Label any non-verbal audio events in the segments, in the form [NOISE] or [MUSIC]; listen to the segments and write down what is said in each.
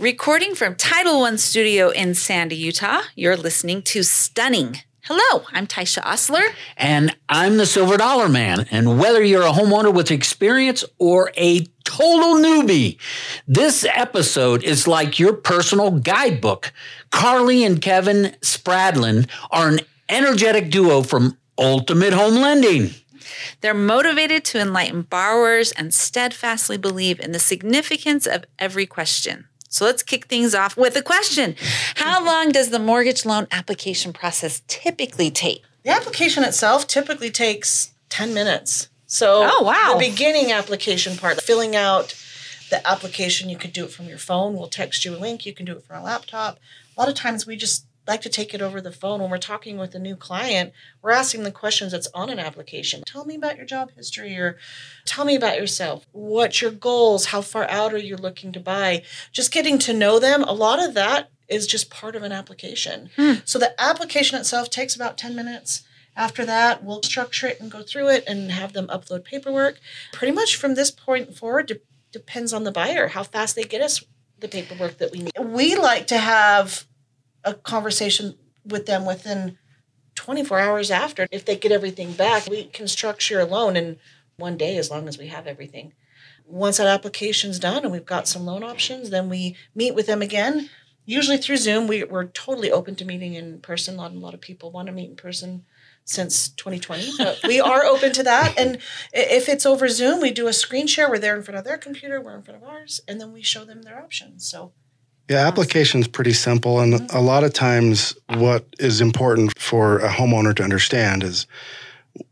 Recording from Title One Studio in Sandy, Utah, you're listening to Stunning. Hello, I'm Taisha Osler. And I'm the Silver Dollar Man. And whether you're a homeowner with experience or a total newbie, this episode is like your personal guidebook. Carli and Kevin Spradlin are an energetic duo from Ultimate Home Lending. They're motivated to enlighten borrowers and steadfastly believe in the significance of every question. So let's kick things off with a question. How long does the mortgage loan application process typically take? The application itself typically takes 10 minutes. So, Oh, wow. the beginning application part, filling out the application, you could do it from your phone. We'll text you a link. You can do it from a laptop. A lot of times we just like to take it over the phone when we're talking with a new client. We're asking the questions that's on an application. Tell me about your job history or tell me about yourself. What's your goals? How far out are you looking to buy? Just getting to know them. A lot of that is just part of an application. Hmm. So the application itself takes about 10 minutes. After that, we'll structure it and go through it and have them upload paperwork. Pretty much from this point forward, de- depends on the buyer, how fast they get us the paperwork that we need. We like to have a conversation with them within 24 hours after. If they get everything back, we can structure a loan in one day as long as we have everything. Once that application's done and we've got some loan options, then we meet with them again, usually through Zoom. We, we're totally open to meeting in person. A lot, a lot of people want to meet in person since 2020, but we are open to that. And if it's over Zoom, we do a screen share. We're there in front of their computer, we're in front of ours, and then we show them their options. So Yeah, application is pretty simple. And mm-hmm. a lot of times, what is important for a homeowner to understand is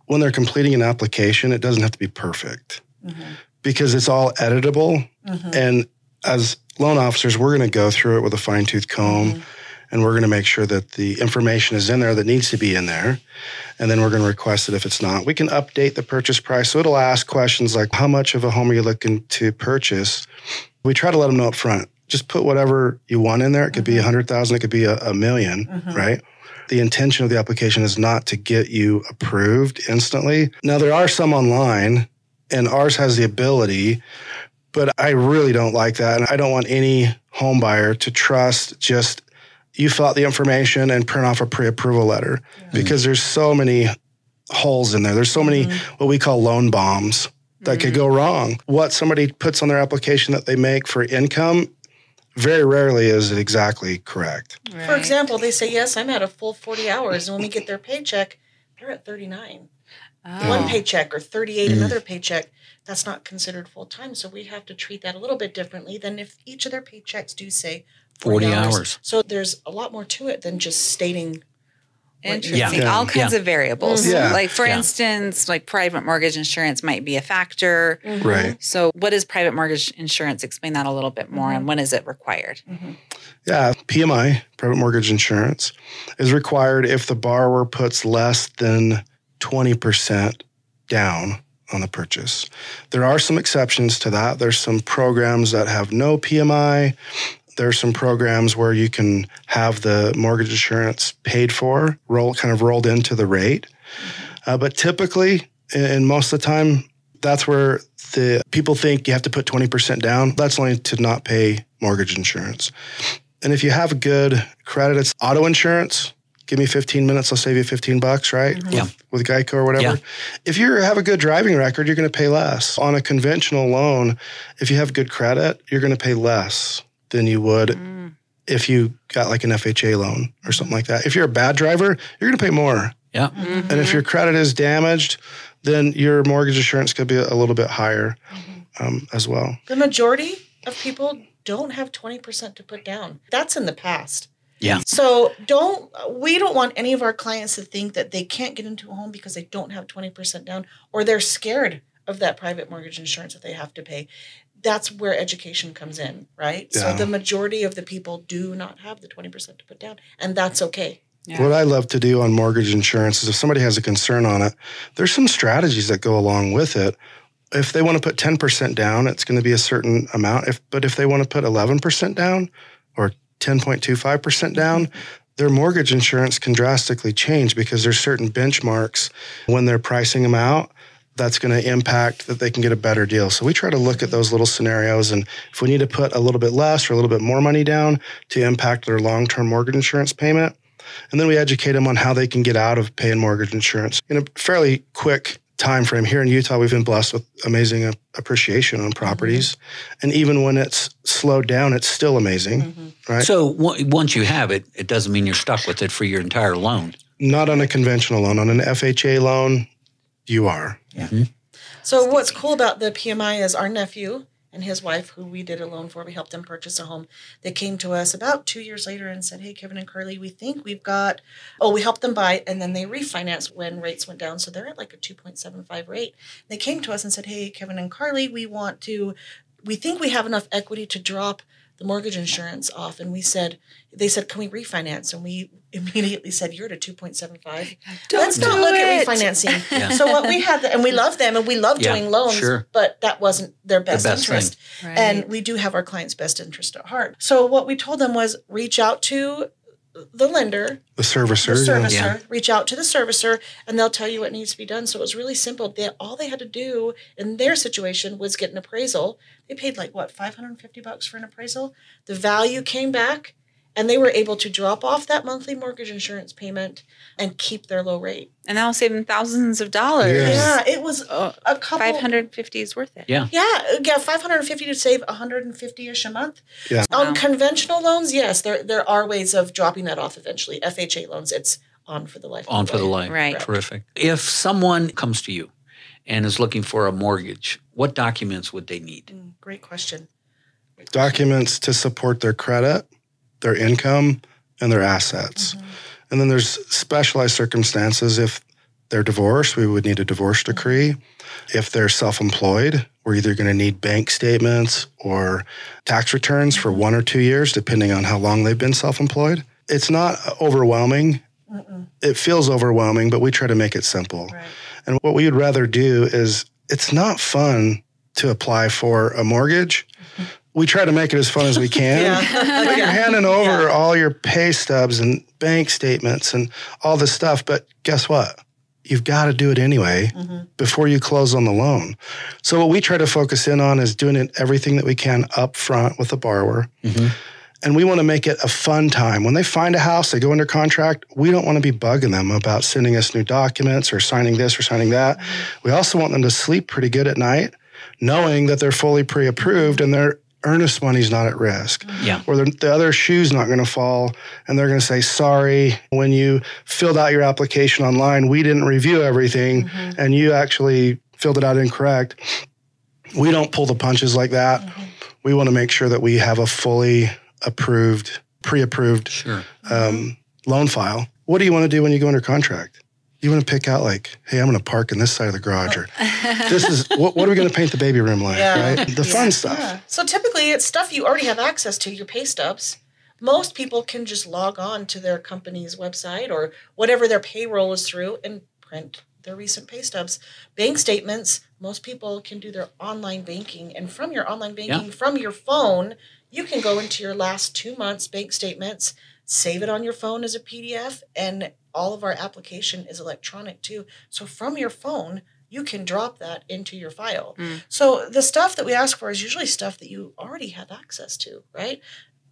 when they're completing an application, it doesn't have to be perfect mm-hmm. because it's all editable. Mm-hmm. And as loan officers, we're going to go through it with a fine tooth comb and we're going to make sure that the information is in there that needs to be in there. And then we're going to request it if it's not. We can update the purchase price. So it'll ask questions like, How much of a home are you looking to purchase? We try to let them know up front. Just put whatever you want in there. It could be a mm-hmm. hundred thousand, it could be a, a 1000000 mm-hmm. right? The intention of the application is not to get you approved instantly. Now there are some online, and ours has the ability, but I really don't like that. And I don't want any home buyer to trust just you fill out the information and print off a pre-approval letter because there's so many holes in there. There's so many mm-hmm. what we call loan bombs that could go wrong. What somebody puts on their application that they make for income very rarely is it exactly correct. For example, they say, Yes, I'm at a full 40 hours. And when we get their paycheck, they're at 39. One paycheck or 38, mm-hmm. another paycheck. That's not considered full time. So we have to treat that a little bit differently than if each of their paychecks do say 40, 40 hours. hours. So there's a lot more to it than just stating. Interesting. Yeah. All kinds Yeah. of variables. Yeah. Like, for Yeah. instance, like private mortgage insurance might be a factor. Right. So, what is private mortgage insurance? Explain that a little bit more and when is it required? Mm-hmm. Yeah, PMI, private mortgage insurance, is required if the borrower puts less than 20% down on the purchase. There are some exceptions to that. There's some programs that have no PMI. There's some programs where you can have the mortgage insurance paid for, roll kind of rolled into the rate. Uh, but typically, and most of the time, that's where the people think you have to put 20% down. That's only to not pay mortgage insurance. And if you have good credit, it's auto insurance. Give me 15 minutes, I'll save you 15 bucks, right? Yeah. With, with Geico or whatever. Yeah. If you have a good driving record, you're going to pay less. On a conventional loan, if you have good credit, you're going to pay less than you would mm. if you got like an FHA loan or something like that. If you're a bad driver, you're going to pay more. Yeah. Mm-hmm. And if your credit is damaged, then your mortgage insurance could be a little bit higher mm-hmm. um, as well. The majority of people don't have 20% to put down. That's in the past. Yeah. So don't we don't want any of our clients to think that they can't get into a home because they don't have 20% down or they're scared of that private mortgage insurance that they have to pay. That's where education comes in, right? So the majority of the people do not have the 20% to put down and that's okay. Yeah. What I love to do on mortgage insurance is if somebody has a concern on it, there's some strategies that go along with it. If they want to put 10% down, it's going to be a certain amount. If but if they want to put 11% down or 10.25% down, their mortgage insurance can drastically change because there's certain benchmarks when they're pricing them out that's going to impact that they can get a better deal. So we try to look at those little scenarios and if we need to put a little bit less or a little bit more money down to impact their long-term mortgage insurance payment. And then we educate them on how they can get out of paying mortgage insurance in a fairly quick time frame. Here in Utah, we've been blessed with amazing appreciation on properties. Mm-hmm. And even when it's slowed down, it's still amazing, mm-hmm. right? So w- once you have it, it doesn't mean you're stuck with it for your entire loan. Not on a conventional loan. On an FHA loan, you are. Mm-hmm. So what's cool about the PMI is our nephew and his wife, who we did a loan for, we helped them purchase a home. They came to us about two years later and said, "Hey, Kevin and Carli, we think we've got." Oh, we helped them buy, and then they refinanced when rates went down, so they're at like a two point seven five rate. They came to us and said, "Hey, Kevin and Carli, we want to. We think we have enough equity to drop." The mortgage insurance off, and we said, they said, "Can we refinance?" And we [LAUGHS] immediately said, "You're at a two point seven five. Let's not look it. at refinancing." [LAUGHS] So what we had, and we love them, and we love Yeah, doing loans, sure. but that wasn't their best, best interest. Right. And we do have our clients' best interest at heart. So what we told them was reach out to the lender, The the servicer. yeah. servicer, Yeah. reach out to the servicer, and they'll tell you what needs to be done. So it was really simple. They, all they had to do in their situation was get an appraisal. They paid like what, 550 bucks for an appraisal? The value came back and they were able to drop off that monthly mortgage insurance payment and keep their low rate. and that'll save them thousands of dollars. Yeah. Yeah, it was Oh, a couple 550 is worth it. Yeah. Yeah, yeah, 550 to save 150ish a month. Yeah. Wow. On conventional loans, yes, there there are ways of dropping that off eventually. FHA loans, it's on for the life. of On for the life. Right. Terrific. If someone comes to you and is looking for a mortgage, what documents would they need? Mm, Great question. documents to support their credit, their income, and their assets. Mm-hmm. And then there's specialized circumstances. If they're divorced, we would need a divorce mm-hmm. decree. If they're self employed, we're either going to need bank statements or tax returns for mm-hmm. one or two years, depending on how long they've been self employed. It's not overwhelming. It feels overwhelming, but we try to make it simple. Right. And what we would rather do is it's not fun to apply for a mortgage. We try to make it as fun as we [LAUGHS] can. But you're handing over all your pay stubs and bank statements and all this stuff. But guess what? You've got to do it anyway mm-hmm. before you close on the loan. So what we try to focus in on is doing it everything that we can up front with the borrower. Mm-hmm. And we want to make it a fun time. When they find a house, they go under contract, we don't want to be bugging them about sending us new documents or signing this or signing that. Mm-hmm. We also want them to sleep pretty good at night, knowing that they're fully pre approved and their earnest money's not at risk. Mm-hmm. Yeah. Or the, the other shoe's not going to fall and they're going to say, sorry, when you filled out your application online, we didn't review everything mm-hmm. and you actually filled it out incorrect. We don't pull the punches like that. Mm-hmm. We want to make sure that we have a fully approved, pre approved Sure. um, loan file. What do you want to do when you go under contract? You want to pick out like, hey, I'm going to park in this side of the garage, or this is what, what are we going to paint the baby room like, Yeah. right? The fun stuff. Yeah. So typically, it's stuff you already have access to. Your pay stubs. Most people can just log on to their company's website or whatever their payroll is through and print their recent pay stubs. Bank statements. Most people can do their online banking, and from your online banking, from your phone, you can go into your last two months' bank statements, save it on your phone as a PDF, and all of our application is electronic too. So from your phone, you can drop that into your file. Mm. So the stuff that we ask for is usually stuff that you already have access to, right?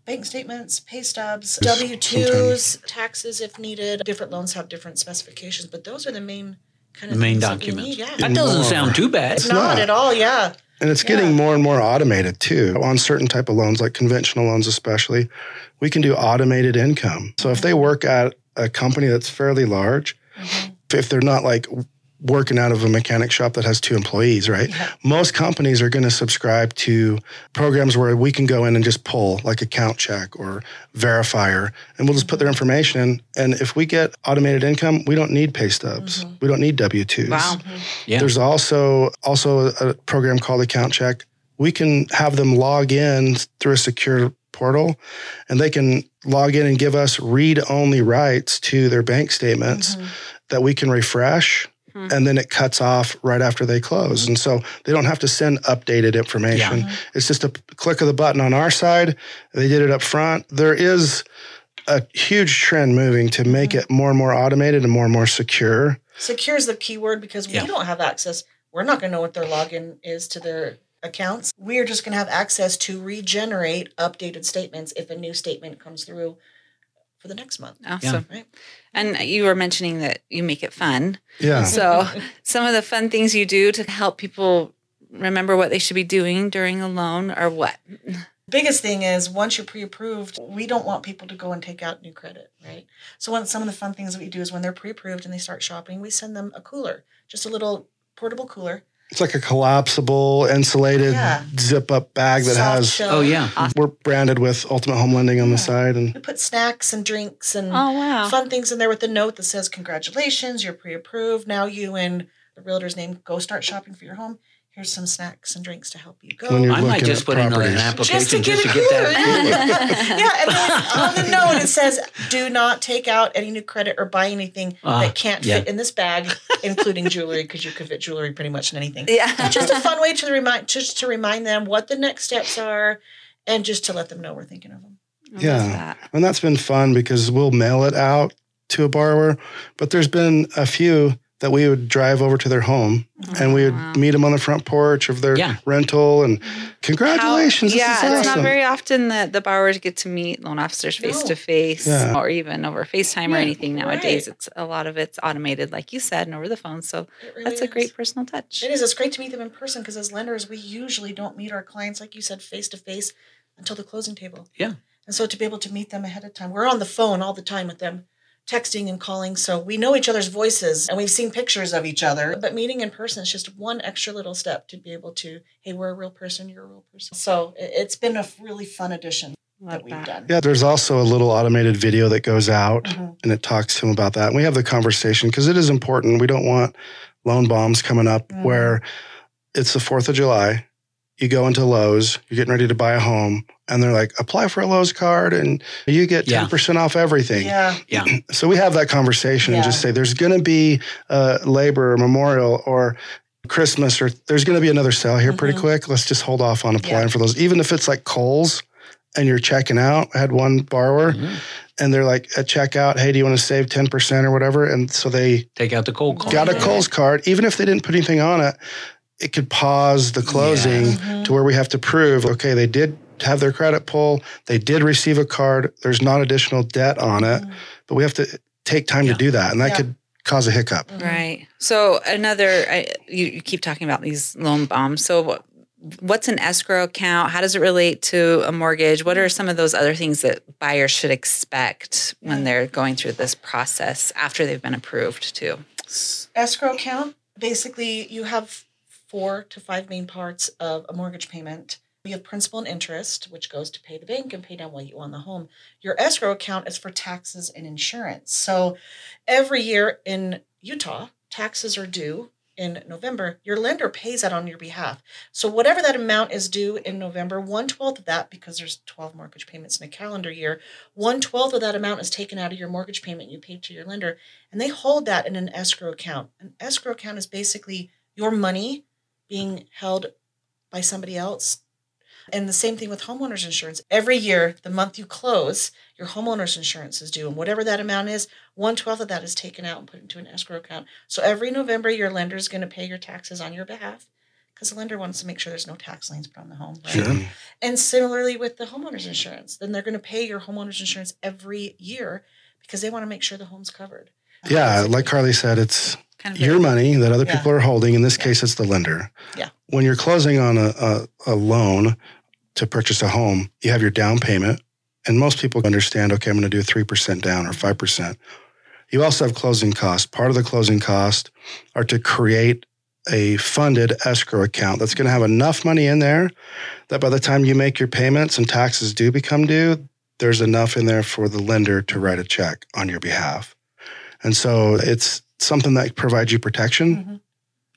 Bank statements, pay stubs, W twos, taxes if needed. Different loans have different specifications, but those are the main kind of The main things that documents. Yeah, That doesn't More. sound too bad. it's not not. at all. Yeah, And it's getting more and more automated too. On certain type of loans, like conventional loans especially, we can do automated income. So if they work at a company that's fairly large, mm-hmm. if they're not like working out of a mechanic shop that has two employees, right? Most companies are going to subscribe to programs where we can go in and just pull like AccountChek or verifier and we'll just put their mm-hmm. information in. And if we get automated income, we don't need pay stubs. Mm-hmm. We don't need W-2s. Wow. Yeah. There's also also a program called AccountChek. We can have them log in through a secure portal and they can log in and give us read only rights to their bank statements mm-hmm. that we can refresh hmm. and then it cuts off right after they close. And so they don't have to send updated information. It's just a click of the button on our side. They did it up front. There is a huge trend moving to make hmm. it more and more automated and more and more secure. secure is the key word because Yeah. we don't have access. we're not going to know what their login is to their accounts. We are just going to have access to regenerate updated statements if a new statement comes through for the next month. Awesome. Right. And you were mentioning that you make it fun. Yeah. So, some of the fun things you do to help people remember what they should be doing during a loan are what? biggest thing is once you're pre-approved we don't want people to go and take out new credit right so one some of the fun things that we do is when they're pre-approved and they start shopping we send them a cooler just a little portable cooler It's like a collapsible, insulated, Yeah. zip up bag that soft has. shell. Oh yeah. We're branded with Ultimate Home Lending on the side, and we put snacks and drinks and Oh, wow. fun things in there with a note that says congratulations you're pre-approved now you and the realtor's name go start shopping for your home here's some snacks and drinks to help you go I might just at put in an properties. application just to get a that. [LAUGHS] [LAUGHS] yeah, and then on the note it says, "Do not take out any new credit or buy anything Ah, that can't yeah. fit in this bag, including jewelry, because you could fit jewelry pretty much in anything." Yeah. Just a fun way to remind, just to remind them what the next steps are, and just to let them know we're thinking of them. I Yeah. that. and that's been fun because we'll mail it out to a borrower. But there's been a few that we would drive over to their home and we would Wow. meet them on the front porch of their Yeah. rental and congratulations. How- yeah, this is it's awesome. not very often that the borrowers get to meet loan officers face to face or even over FaceTime or anything nowadays. right. It's a lot of it's automated, like you said, and over the phone. So really that's a great personal touch. It is. It's great to meet them in person because as lenders, we usually don't meet our clients, like you said, face to face until the closing table. Yeah. And so to be able to meet them ahead of time, we're on the phone all the time with them, texting and calling. So we know each other's voices and we've seen pictures of each other. But meeting in person is just one extra little step to be able to, hey, we're a real person, you're a real person. So it- it's been a really fun addition that we've done. Yeah, there's also a little automated video that goes out Mhm. and it talks to him about that. And we have the conversation because it is important. We don't want loan bombs coming up Mhm. where it's the 4th of July. You go into Lowe's, you're getting ready to buy a home, and they're like, apply for a Lowe's card and you get 10% off everything. Yeah. Yeah. [CLEARS THROAT] So we have that conversation and just say there's going to be a labor or memorial or Christmas or there's going to be another sale here pretty Mhm. quick. Let's just hold off on applying Yeah. for those. Even if it's like Kohl's and you're checking out. I had one borrower Mhm. and they're like at checkout, hey, do you want to save 10% or whatever? And so they Take out the cold call. got a Yeah. Kohl's card. Even if they didn't put anything on it, it could pause the closing Yes. Mhm. to where we have to prove, okay, they did have their credit pull, they did receive a card, there's not additional debt on it, Mhm. but we have to take time Yeah. to do that. And that Yeah. could cause a hiccup. Mhm. Right. So another, I, you, you keep talking about these loan bombs. So what, what's an escrow account? How does it relate to a mortgage? What are some of those other things that buyers should expect when they're going through this process after they've been approved too? escrow account basically you have four to five main parts of a mortgage payment you have principal and interest which goes to pay the bank and pay down what you owe on the home your escrow account is for taxes and insurance so every year in utah taxes are due in november your lender pays that on your behalf so whatever that amount is due in november one twelfth of that because there's 12 mortgage payments in a calendar year one twelfth of that amount is taken out of your mortgage payment you paid to your lender and they hold that in an escrow account. An escrow account is basically your money being held by somebody else. And the same thing with homeowners insurance. Every year, the month you close, your homeowners insurance is due. And whatever that amount is, one twelfth of that is taken out and put into an escrow account. So every November, your lender is going to pay your taxes on your behalf because the lender wants to make sure there's no tax liens put on the home. Right? Sure. Mm-hmm. And similarly with the homeowners insurance, then they're going to pay your homeowners insurance every year because they want to make sure the home's covered. Yeah, like Carli said, it's Kind of your money that other Yeah. people are holding. In this case, it's the lender. Yeah. When you're closing on a, a, a loan to purchase a home, you have your down payment. And most people understand, okay, I'm going to do 3% down or 5%. You also have closing costs. Part of the closing costs are to create a funded escrow account that's going to have enough money in there that by the time you make your payments and taxes do become due, there's enough in there for the lender to write a check on your behalf. And so it's something that provides you protection, Mhm.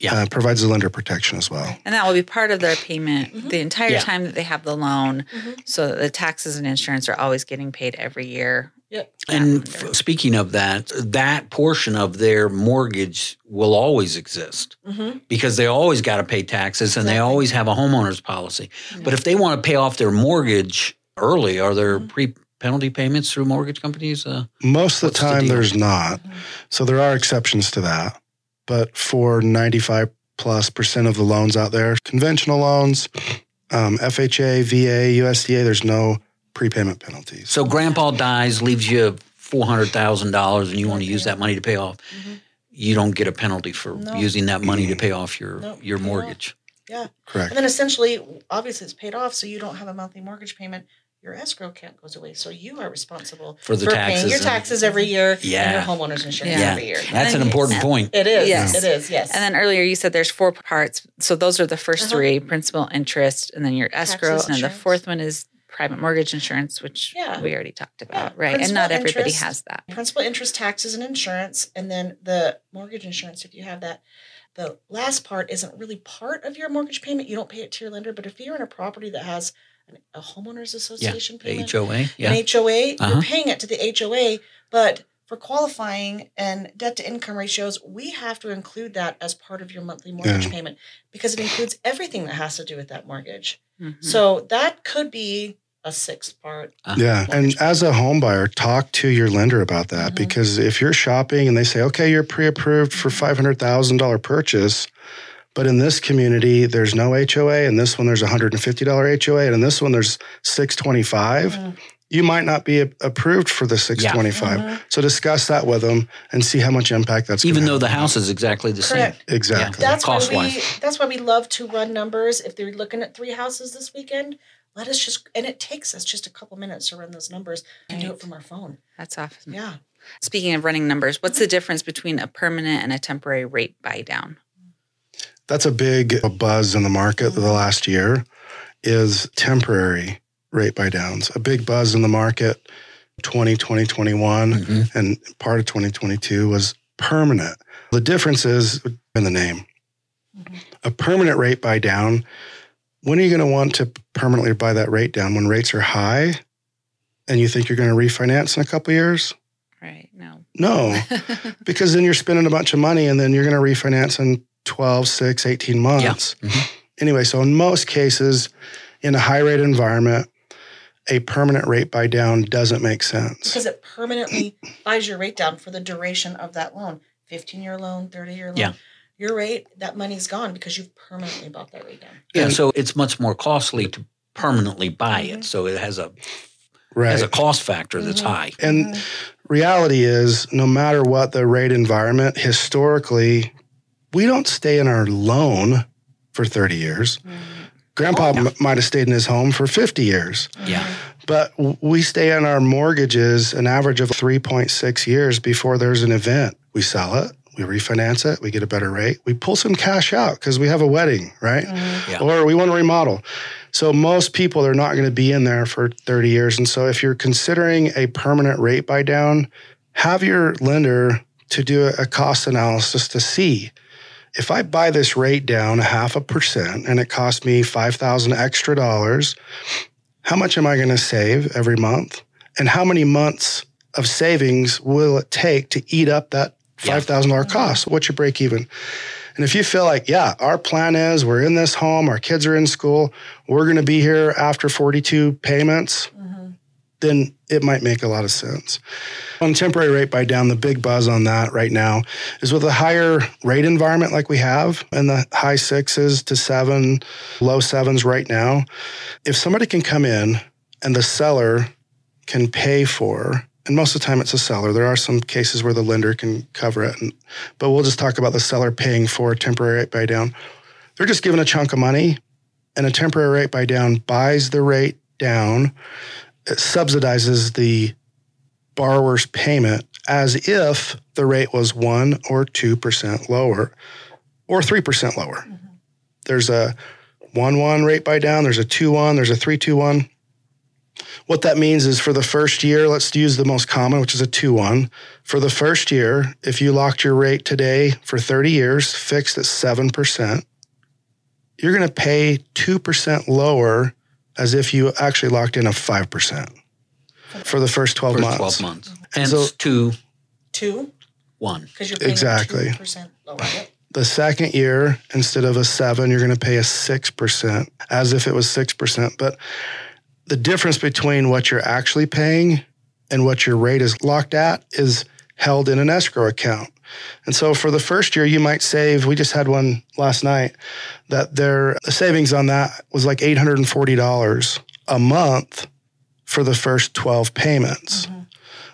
Yeah. uh, provides the lender protection as well. And that will be part of their payment Mhm. the entire Yeah. time that they have the loan. Mhm. So that the taxes and insurance are always getting paid every year. Yep. And f- speaking of that, that portion of their mortgage will always exist Mm-hmm. because they always got to pay taxes and they always have a homeowner's policy. But if they want to pay off their mortgage early, are there Mhm. pre penalty payments through mortgage companies? Uh, Most of the What's the time, there's not. Mhm. So there are exceptions to that. But for 95 plus percent of the loans out there. Conventional loans, um, FHA, VA, USDA, there's no prepayment penalties. So grandpa dies, leaves you four hundred thousand dollars, and you want to use that money to pay off. You don't get a penalty for No. using that money to pay off your Nope, your mortgage. Yeah. Correct. And then essentially, obviously, it's paid off, so you don't have a monthly mortgage payment. Your escrow account goes away, so you are responsible For the paying taxes your and- taxes every year and your homeowner's insurance Yeah. every year. That's an And- important point. It is. Yes. It is. Yes. And then earlier you said there's four parts. So those are the 1st Uh-huh. three principal, interest, and then your escrow. Taxes, and then the fourth one is private mortgage insurance, which Yeah. we already talked about, Yeah. right? And Principal, not everybody interest. has that. principal, interest, taxes, and insurance, and then the mortgage insurance. If you have that, the last part isn't really part of your mortgage payment. You don't pay it to your lender, but if you're in a property that has an, a homeowners Yeah, association payment, HOA. Yeah, an HOA, Uh-huh. you're paying it to the HOA, but for qualifying and debt to income ratios, we have to include that as part of your monthly mortgage Yeah. payment because it includes everything that has to do with that mortgage. Mhm. So that could be a sixth part. Yeah. And as a home buyer, talk to your lender about that Mhm. because if you're shopping and they say, okay, you're pre approved for $500,000 purchase, but in this community, there's no HOA. In this one, there's $150 HOA. And in this one, there's 625 Mhm. You might not be a- approved for the 625 Mhm. So discuss that with them and see how much impact that's even gonna Even though have. the house is exactly the Correct. same. Exactly. That's why we Cost-wise. that's why we love to run numbers. If they're looking at three houses this weekend, let us just and it takes us just a couple minutes to run those numbers. We can do it from our phone. That's awesome. Yeah. Speaking of running numbers, what's the difference between a permanent and a temporary rate buy down? That's a big buzz in the market the last year is temporary rate buy downs. A big buzz in the market 2020, 21 Mhm. and part of 2022 was permanent. The difference is in the name. Mhm. A permanent rate buy down, when are you going to want to permanently buy that rate down? When rates are high and you think you're going to refinance in a couple years? Right. No. No, [LAUGHS] because then you're spending a bunch of money and then you're going to refinance in 12, 6, 18 months. Mhm. Anyway, so in most cases, in a high rate environment, a permanent rate buy down doesn't make sense. Because it permanently [CLEARS THROAT] buys your rate down for the duration of that loan. 15 year loan, 30 year loan. Yeah. Your rate, that money's gone because you've permanently bought that rate down. Yeah, And- so it's much more costly to permanently buy Mhm. it. So it has a Right. has a cost factor that's Mhm. high. And reality is, no matter what the rate environment, historically, we don't stay in our loan for 30 years. Grandpa Oh, yeah. m- might have stayed in his home for 50 years, Yeah. but w- we stay in our mortgages an average of 3.6 years before there's an event. We sell it, we refinance it, we get a better rate, we pull some cash out because we have a wedding, right? Mm-hmm. Yeah. Or we want to remodel. So most people are not going to be in there for 30 years. And so if you're considering a permanent rate buy down, have your lender to do a cost analysis to see if I buy this rate down a half a percent and it costs me 5,000 extra dollars, how much am I going to save every month? And how many months of savings will it take to eat up that $5,000 mm-hmm. cost? What's your break even? And if you feel like, yeah, our plan is we're in this home, our kids are in school, we're going to be here after 42 payments. Then it might make a lot of sense. On temporary rate buy down, the big buzz on that right now is with a higher rate environment like we have in the high sixes to seven, low sevens right now. If somebody can come in and the seller can pay for, and most of the time it's a seller, there are some cases where the lender can cover it, and, but we'll just talk about the seller paying for temporary rate buy down. They're just given a chunk of money, and a temporary rate buy down buys the rate down it subsidizes the borrower's payment as if the rate was 1 or 2% lower or 3% lower. Mm-hmm. There's a 1 1 rate buy down, there's a 2 1, there's a 3 2 1. What that means is for the first year, let's use the most common, which is a 2 1. For the first year, if you locked your rate today for 30 years, fixed at 7%, you're going to pay 2% lower as if you actually locked in a 5% for the first 12 First months. 12 months. And So- it's two, Two, one. because you're paying Exactly. exactly. 2% lower. Yep. The second year, instead of a seven, you're going to pay a 6%, as if it was 6%. But the difference between what you're actually paying and what your rate is locked at is held in an escrow account. And so for the first year, you might save, we just had one last night, that their the savings on that was like $840 a month for the first 12 payments. Mm-hmm.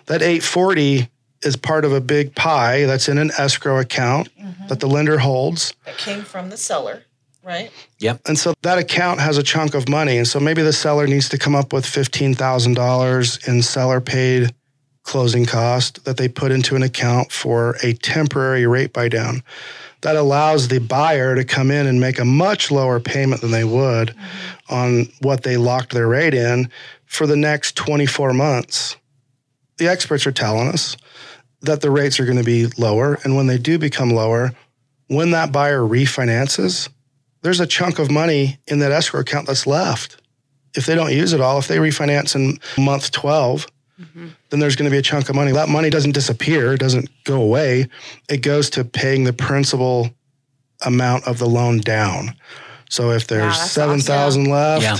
That 840 is part of a big pie that's in an escrow account mm-hmm. that the lender holds. That came from the seller, right? Yep. And so that account has a chunk of money. And so maybe the seller needs to come up with $15,000 in seller paid closing cost that they put into an account for a temporary rate buy down. That allows the buyer to come in and make a much lower payment than they would on what they locked their rate in for the next 24 months. The experts are telling us that the rates are going to be lower. And when they do become lower, when that buyer refinances, there's a chunk of money in that escrow account that's left. If they don't use it all, if they refinance in month 12, then there's going to be a chunk of money. That money doesn't disappear, it doesn't go away. It goes to paying the principal amount of the loan down. So if there's that's 7,000 left, Yeah.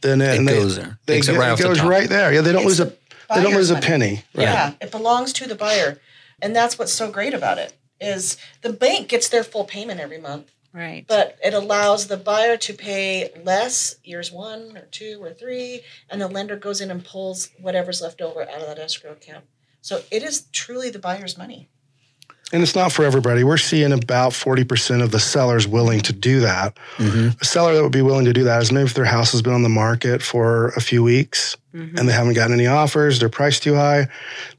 then it, It and they- goes there. They it right it off the goes right there. Yeah, they don't It's lose a the they don't buyer's lose a penny. Right. Yeah, it belongs to the buyer. And that's what's so great about it is the bank gets their full payment every month, Right. but it allows the buyer to pay less years one or two or three, and the lender goes in and pulls whatever's left over out of that escrow account. So it is truly the buyer's money. And it's not for everybody. We're seeing about 40% of the sellers willing to do that. Mm-hmm. A seller that would be willing to do that is maybe if their house has been on the market for a few weeks mm-hmm. and they haven't gotten any offers, they're priced too high.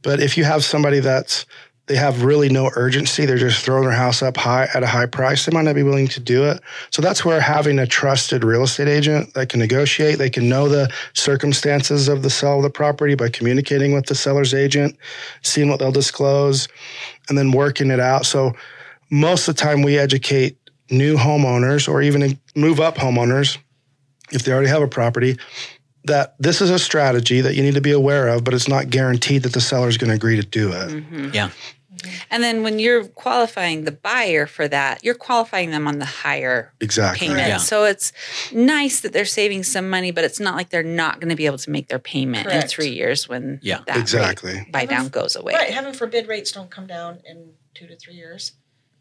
But if you have somebody that's they have really no urgency, they're just throwing their house up high at a high price, they might not be willing to do it. So that's where having a trusted real estate agent that can negotiate, they can know the circumstances of the sale of the property by communicating with the seller's agent, seeing what they'll disclose, and then working it out. So most of the time we educate new homeowners or even move up homeowners if they already have a property that this is a strategy that you need to be aware of but it's not guaranteed that the seller is going to agree to do it mm-hmm. Yeah. And then when you're qualifying the buyer for that, you're qualifying them on the higher exactly payment. Yeah. So it's nice that they're saving some money, but it's not like they're not going to be able to make their payment in three years when Yeah. that Exactly. rate buy down goes away. Right. Heaven forbid rates don't come down in two to three years.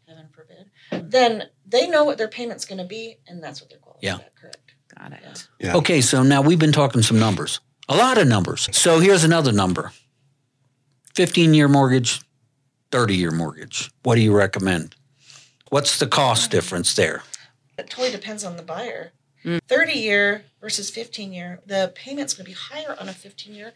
Heaven forbid. Then they know what their payment's going to be, and that's what they're qualified Yeah. at. Correct. Got it. Yeah. Okay, so now we've been talking some numbers, a lot of numbers. So here's another number 15 year mortgage, 30 year mortgage. What do you recommend? What's the cost difference there? It totally depends on the buyer. 30 year versus 15 year, the payment's going to be higher on a 15 year,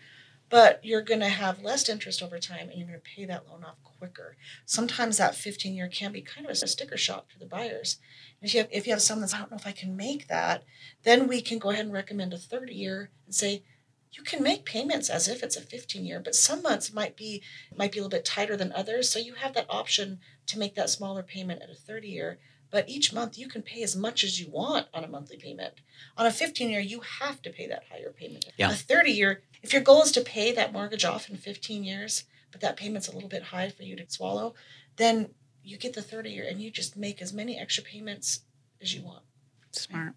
but you're going to have less interest over time and you're going to pay that loan off quicker. Sometimes that 15 year can be kind of a sticker shock to the buyers. If you have, if you have someone that's, I don't know if I can make that, then we can go ahead and recommend a 30 year and say, you can make payments as if it's a 15 year, but some months might be might be a little bit tighter than others. So you have that option to make that smaller payment at a 30 year. But each month you can pay as much as you want on a monthly payment. On a 15 year, you have to pay that higher payment. Yeah. A 30 year, if your goal is to pay that mortgage off in 15 years, but that payment's a little bit high for you to swallow, then you get the 30 year and you just make as many extra payments as you want. Smart.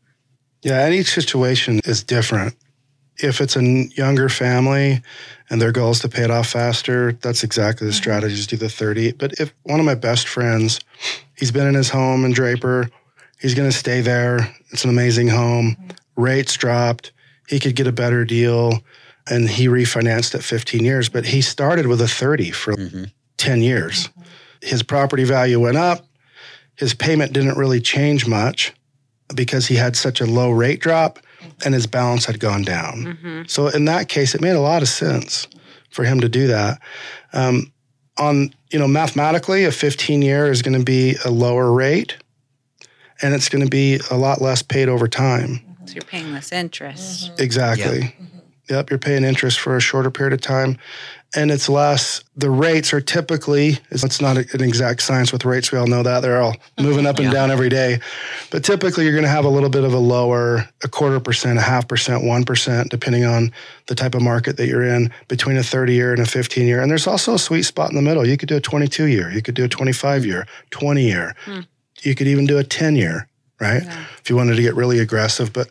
Yeah, and each situation is different. If it's a younger family and their goal is to pay it off faster, that's exactly the mm-hmm. strategy. Just do the 30. But if one of my best friends, he's been in his home in Draper, he's going to stay there. It's an amazing home. Mm-hmm. Rates dropped. He could get a better deal and he refinanced at 15 years, but he started with a 30 for mm-hmm. 10 years. His property value went up. His payment didn't really change much because he had such a low rate drop and his balance had gone down. Mm-hmm. So in that case, it made a lot of sense for him to do that. Um, on you know mathematically, a 15 year is going to be a lower rate, and it's going to be a lot less paid over time. Mm-hmm. So you're paying less interest. Mm-hmm. Exactly. Yep, you're paying interest for a shorter period of time. And it's less, the rates are typically, it's not an exact science with rates. We all know that. They're all mm-hmm. moving up and Yeah. down every day. But typically, you're going to have a little bit of a lower, a quarter percent, a half percent, 1%, depending on the type of market that you're in, between a 30 year and a 15 year. And there's also a sweet spot in the middle. You could do a 22 year, you could do a 25 year, 20 year. Hmm. You could even do a 10 year, right? If you wanted to get really aggressive. But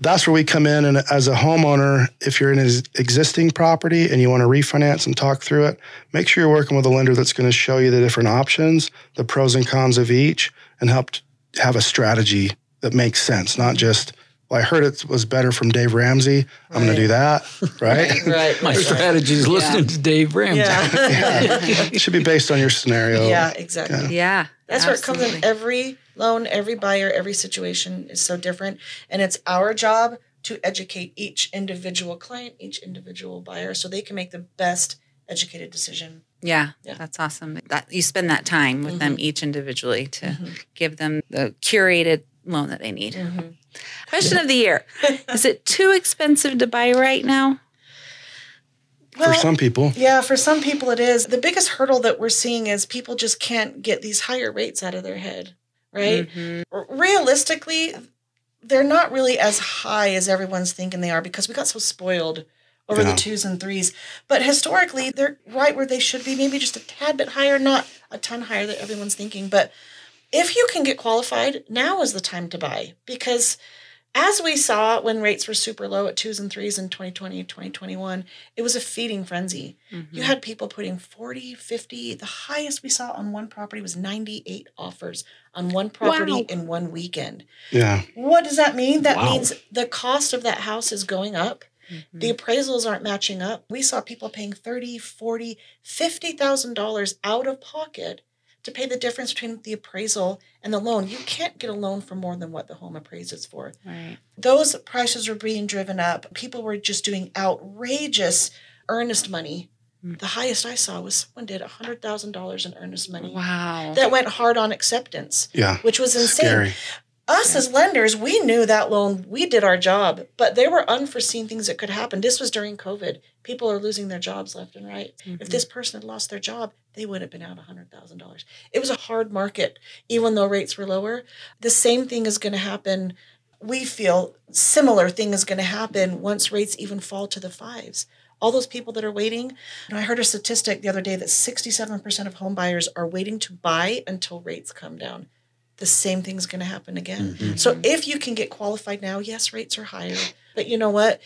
that's where we come in. And as a homeowner, if you're in an existing property and you want to refinance and talk through it, make sure you're working with a lender that's going to show you the different options, the pros and cons of each, and help have a strategy that makes sense, not just, well, I heard it was better from Dave Ramsey. I'm going to do that. [LAUGHS] Right. Right. My strategy is listening to Dave Ramsey. Yeah. it [LAUGHS] should be based on your scenario. yeah, exactly. Yeah. That's where it comes in. Every loan, every buyer, every situation is so different. And it's our job to educate each individual client, each individual buyer, so they can make the best educated decision. Yeah, Yeah. that's awesome. That you spend that time with them mm-hmm. each individually to mm-hmm. give them the curated loan that they need. Mm-hmm. Question of the year: [LAUGHS] Is it too expensive to buy right now? For some people. Yeah, for some people it is. The biggest hurdle that we're seeing is people just can't get these higher rates out of their head, right? Mm-hmm. R- Realistically, they're not really as high as everyone's thinking they are because we got so spoiled over Yeah. the twos and threes. But historically, they're right where they should be, maybe just a tad bit higher, not a ton higher that everyone's thinking. But if you can get qualified, now is the time to buy. Because as we saw when rates were super low at twos and threes in 2020 2021 it was a feeding frenzy. Mm-hmm. You had people putting 40 50 the highest we saw on one property was 98 offers on one property Wow. in one weekend. Yeah. what does that mean? That Wow. means the cost of that house is going up. Mm-hmm. The appraisals aren't matching up. We saw people paying 30 40 50000 dollars out of pocket to pay the difference between the appraisal and the loan you can't get a loan for more than what the home appraises for Right. those prices were being driven up. People were just doing outrageous earnest money. Hmm. The highest I saw was someone did $100,000 in earnest money. Wow. That went hard on acceptance, Yeah. which was insane. Scary. Us as lenders, we knew that loan, we did our job, but there were unforeseen things that could happen. This was during COVID. People are losing their jobs left and right. If mm-hmm. this person had lost their job, they would have been out $100,000. It was a hard market, even though rates were lower. The same thing is going to happen. We feel similar thing is going to happen once rates even fall to the fives. All those people that are waiting, I heard a statistic the other day that 67% of home buyers are waiting to buy until rates come down the same thing's going to happen again. Mm-hmm. So if you can get qualified now, yes, rates are higher, but you know what?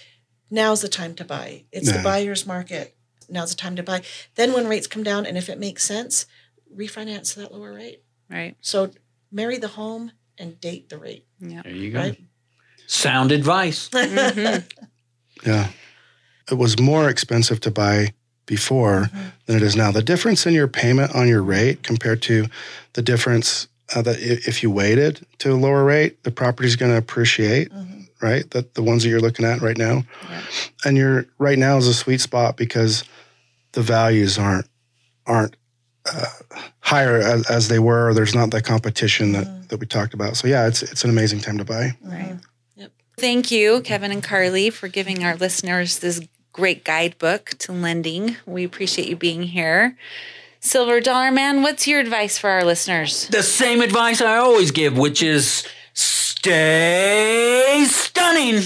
Now's the time to buy. It's the buyer's market. Now's the time to buy. Then when rates come down, and if it makes sense, refinance to that lower rate. right. So marry the home and date the rate, Yeah. There you go. right? Sound advice. [LAUGHS] Mm-hmm. Yeah. It was more expensive to buy before mm-hmm. than it is now. The difference in your payment on your rate compared to the difference uh, that if you waited to a lower rate, the property's going to appreciate, right? That the ones that you're looking at right now. And you're right now is a sweet spot because the values aren't aren't uh, higher as, as they were. Or there's not that competition that, that we talked about. So yeah, it's it's an amazing time to buy. Right. Yep. Thank you, Kevin and Carli, for giving our listeners this great guidebook to lending. We appreciate you being here. Silver Dollar Man, what's your advice for our listeners? The same advice I always give, which is stay stunning.